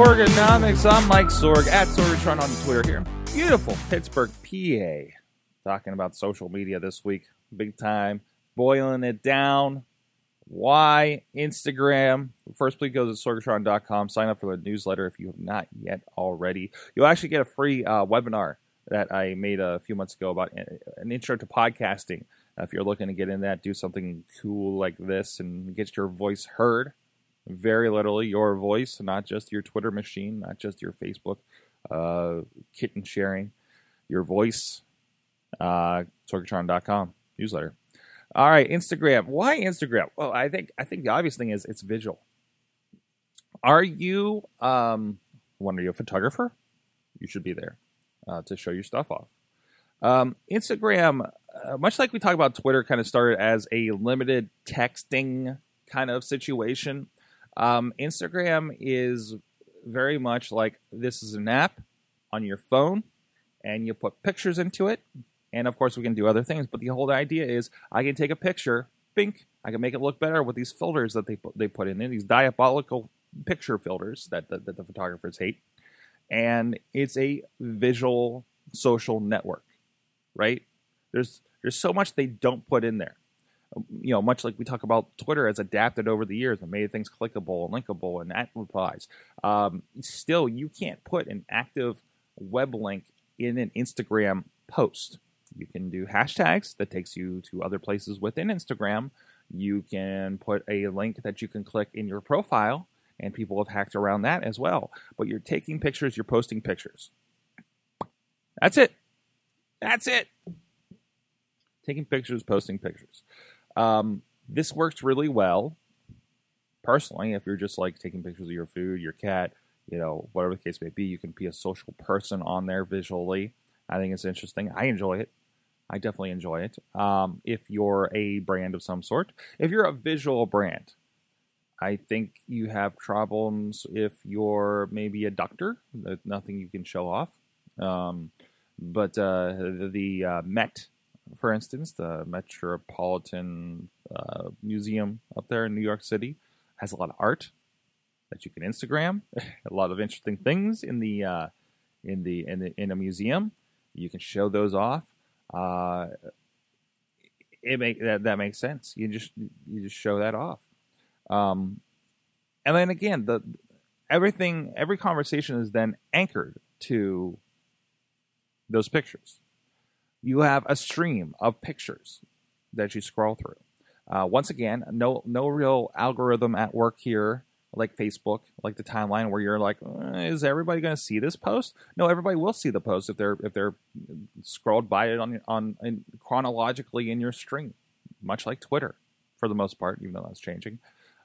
Sorganomics. I'm Mike Sorg at Sorgatron on Twitter here. Beautiful Pittsburgh, PA. Talking about social media this week. Big time. Boiling it down. Why? Instagram. First, please go to sorgatron.com. Sign up for the newsletter if you have not yet already. You'll actually get a free uh, webinar that I made a few months ago about an intro to podcasting. If you're looking to get in that, do something cool like this and get your voice heard very literally your voice, not just your Twitter machine, not just your Facebook uh, kitten sharing, your voice. Uh, Sorgatron.com newsletter. All right, Instagram. Why Instagram? Well, I think I think the obvious thing is it's visual. Are you um, one are you a photographer? You should be there uh, to show your stuff off. Um, Instagram, uh, much like we talk about Twitter, kind of started as a limited texting kind of situation. Um, Instagram is very much like this is an app on your phone, and you put pictures into it. And of course, we can do other things. But the whole idea is I can take a picture, bink, I can make it look better with these filters that they put, they put in there, these diabolical picture filters that, that, that the photographers hate. And it's a visual social network, right? There's there's so much they don't put in there you know, much like we talk about Twitter has adapted over the years and made things clickable and linkable and at replies. Um, still, you can't put an active web link in an Instagram post. You can do hashtags that takes you to other places within Instagram. You can put a link that you can click in your profile, and people have hacked around that as well. But you're taking pictures, you're posting pictures. That's it. That's it. Taking pictures, posting pictures. Um, this works really well. Personally, if you're just like taking pictures of your food, your cat, you know, whatever the case may be, you can be a social person on there visually. I think it's interesting. I enjoy it. I definitely enjoy it. Um, if you're a brand of some sort, if you're a visual brand, I think you have problems if you're maybe a doctor. There's nothing you can show off. Um, but uh, the, the uh, Met for instance, the Metropolitan uh, Museum up there in New York City has a lot of art that you can Instagram. a lot of interesting things in the uh, in the in the in a museum. You can show those off. Uh, it make that that makes sense. You just you just show that off. Um, and then again, the everything every conversation is then anchored to those pictures you have a stream of pictures that you scroll through. Uh, once again, no no real algorithm at work here, like Facebook, like the timeline, where you're like, uh, is everybody going to see this post? No, everybody will see the post if they're if they're scrolled by it on on in, chronologically in your stream, much like Twitter, for the most part, even though that's changing.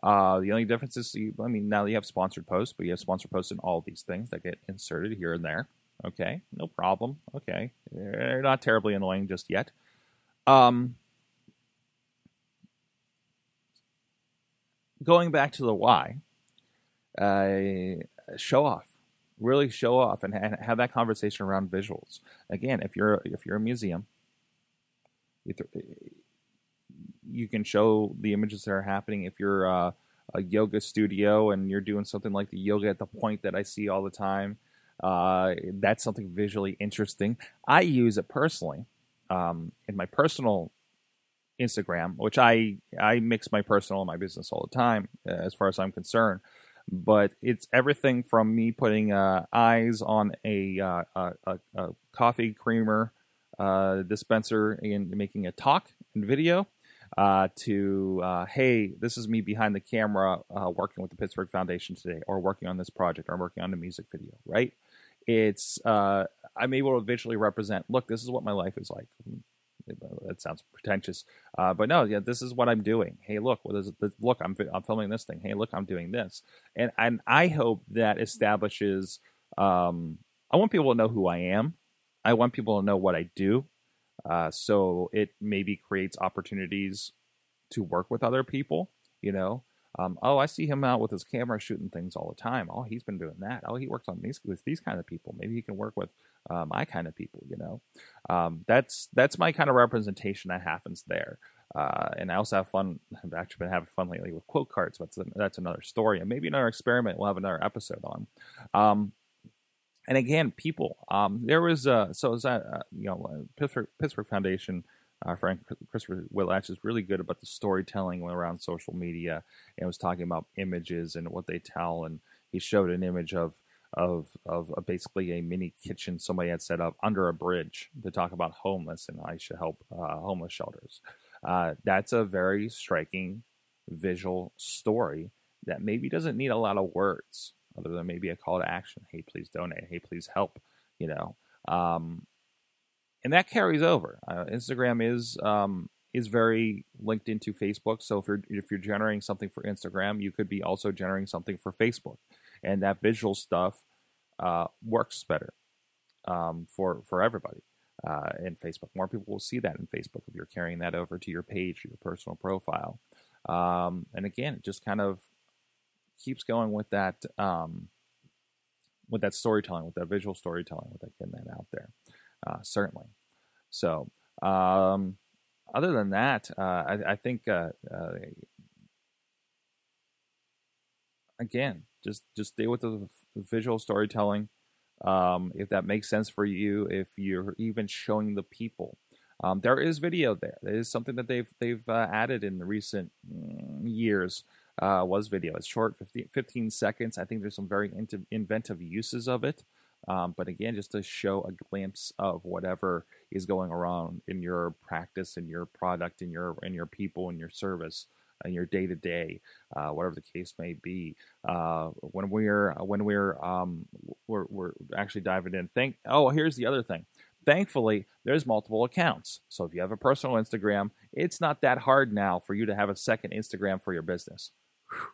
Uh, the only difference is, you, I mean, now you have sponsored posts, but you have sponsored posts in all these things that get inserted here and there. Okay, no problem. Okay, they're not terribly annoying just yet. Um, going back to the why, uh, show off, really show off, and, have that conversation around visuals. Again, if you're if you're a museum, you can show the images that are happening. If you're uh, a yoga studio and you're doing something like the yoga at the point that I see all the time uh, that's something visually interesting. I use it personally um, in my personal Instagram, which I I mix my personal and my business all the time, uh, as far as I'm concerned. But it's everything from me putting uh, eyes on a, uh, a, a, coffee creamer uh, dispenser and making a talk and video uh, to uh, hey, this is me behind the camera uh, working with the Pittsburgh Foundation today, or working on this project, or working on a music video, right? It's uh, I'm able to visually represent. Look, this is what my life is like. That sounds pretentious, uh, but no, yeah, this is what I'm doing. Hey, look, what is it? Look, I'm I'm filming this thing. Hey, look, I'm doing this, and and I hope that establishes. Um, I want people to know who I am. I want people to know what I do. Uh, so it maybe creates opportunities to work with other people. You know, um, oh, I see him out with his camera shooting things all the time. Oh, he's been doing that. Oh, he works on these with these kind of people. Maybe he can work with uh, my kind of people. You know, um, that's that's my kind of representation that happens there. Uh, and I also have fun I've actually been having fun lately with quote cards. But that's, that's another story, and maybe another experiment. We'll have another episode on. Um, and again, people. Um, there was so is that uh, you know Pittsburgh, Pittsburgh Foundation. Our friend Christopher Whitlatch is really good about the storytelling around social media, and was talking about images and what they tell. And he showed an image of of of a, basically a mini kitchen somebody had set up under a bridge to talk about homeless and I should help uh, homeless shelters. Uh, that's a very striking visual story that maybe doesn't need a lot of words other than maybe a call to action. Hey, please donate. Hey, please help. You know, um, and that carries over. Uh, Instagram is um, is very linked into Facebook. So if you're if you're generating something for Instagram, you could be also generating something for Facebook, and that visual stuff uh, works better um, for for everybody uh, in Facebook. More people will see that in Facebook if you're carrying that over to your page, your personal profile. Um, and again, it just kind of keeps going with that um, with that storytelling, with that visual storytelling, with that getting that out there. Uh, certainly. So, um, other than that, uh, I, I, think uh, uh, again, just just stay with the visual storytelling. Um, if that makes sense for you, if you're even showing the people, um, there is video there. There is something that they've they've uh, added in the recent mm, years uh, was video. It's short, 15, 15, seconds. I think there's some very in- inventive uses of it. Um, but again, just to show a glimpse of whatever is going around in your practice, in your product, in your in your people, in your service, in your day to day, whatever the case may be. Uh, when we're when we're um, we're, we're actually diving in. Think. Oh, here's the other thing. Thankfully, there's multiple accounts. So if you have a personal Instagram, it's not that hard now for you to have a second Instagram for your business. Whew,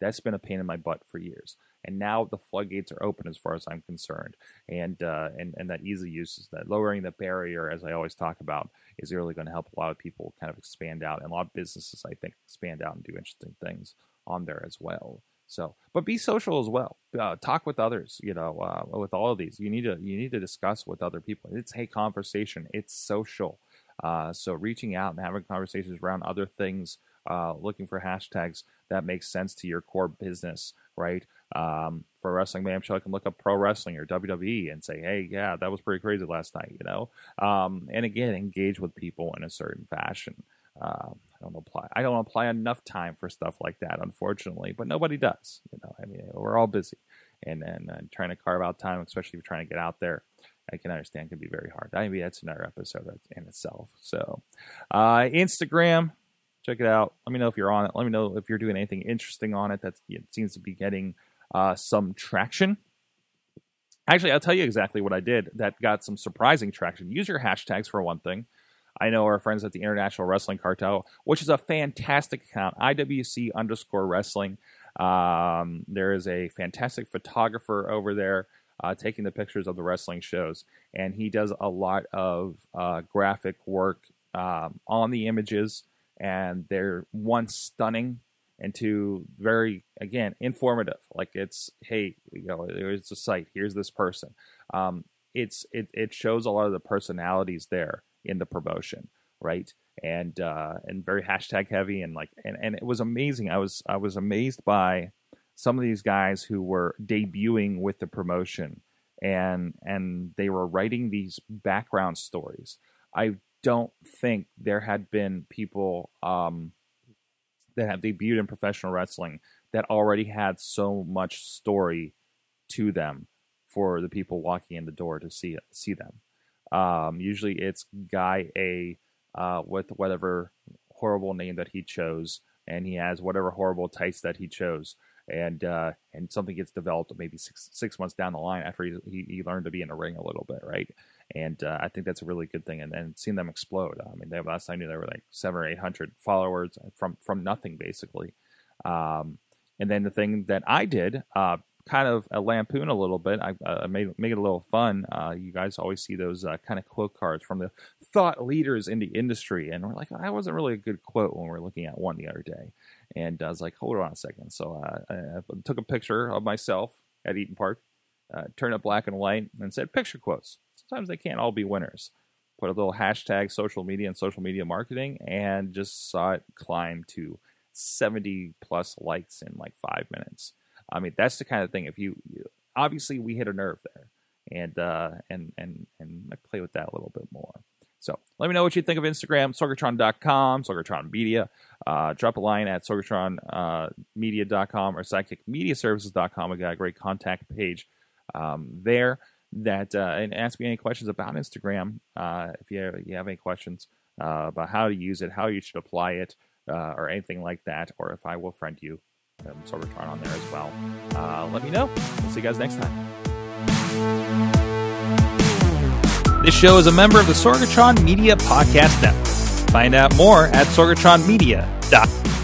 that's been a pain in my butt for years. And now the floodgates are open as far as I'm concerned. And uh, and and that easy use is that lowering the barrier, as I always talk about, is really going to help a lot of people kind of expand out, and a lot of businesses I think expand out and do interesting things on there as well. So, but be social as well. Uh, talk with others. You know, uh, with all of these, you need to you need to discuss with other people. It's a conversation. It's social. Uh, so reaching out and having conversations around other things, uh, looking for hashtags that make sense to your core business, right? Um, for wrestling mayhem I can look up pro wrestling or WWE and say, hey, yeah, that was pretty crazy last night, you know. Um, and again, engage with people in a certain fashion. Uh, I don't apply. I don't apply enough time for stuff like that, unfortunately. But nobody does. You know, I mean, we're all busy, and and, and trying to carve out time, especially if you're trying to get out there. I can understand can be very hard. I mean, that's another episode in itself. So, uh, Instagram, check it out. Let me know if you're on it. Let me know if you're doing anything interesting on it that seems to be getting uh, some traction. Actually, I'll tell you exactly what I did that got some surprising traction. Use your hashtags for one thing. I know our friends at the International Wrestling Cartel, which is a fantastic account, IWC underscore wrestling. Um, there is a fantastic photographer over there uh, taking the pictures of the wrestling shows, and he does a lot of uh, graphic work um, on the images, and they're one stunning and two very again informative. Like it's hey, you know, there's a site, here's this person. Um, it's it it shows a lot of the personalities there in the promotion, right? And uh, and very hashtag heavy and like and, and it was amazing. I was I was amazed by some of these guys who were debuting with the promotion and and they were writing these background stories. I don't think there had been people um, that have debuted in professional wrestling that already had so much story to them for the people walking in the door to see see them. Um, usually it's guy A uh, with whatever horrible name that he chose, and he has whatever horrible tights that he chose, and uh, and something gets developed maybe six six months down the line after he, he, learned to be in a ring a little bit, right? And uh, I think that's a really good thing, and, and seeing them explode. I mean, they, last I knew there were like seven or eight hundred followers from from nothing basically. Um, and then the thing that I did, uh, kind of a lampoon a little bit. I, I made make it a little fun. Uh, you guys always see those uh, kind of quote cards from the thought leaders in the industry, and we're like, that wasn't really a good quote when we were looking at one the other day. And I was like, hold on a second. So uh, I, took a picture of myself at Eaton Park, uh, turned it black and white, and said picture quotes. Sometimes they can't all be winners. Put a little hashtag social media and social media marketing, and just saw it climb to 70 plus likes in like five minutes. I mean, that's the kind of thing. If you, you obviously we hit a nerve there, and uh, and and and play with that a little bit more. So let me know what you think of Instagram, sorgatron.com, Sorgatron Media. Uh, drop a line at sorgatronmedia.com uh, or sidekickmediaservices.com. We got a great contact page um, there that uh, and ask me any questions about Instagram. Uh, if you have, you have any questions uh, about how to use it, how you should apply it, uh, or anything like that, or if I will friend you, um, Sorgatron on there as well. Uh, let me know. We'll see you guys next time. This show is a member of the Sorgatron Media Podcast Network. Find out more at sorgatronmedia.com.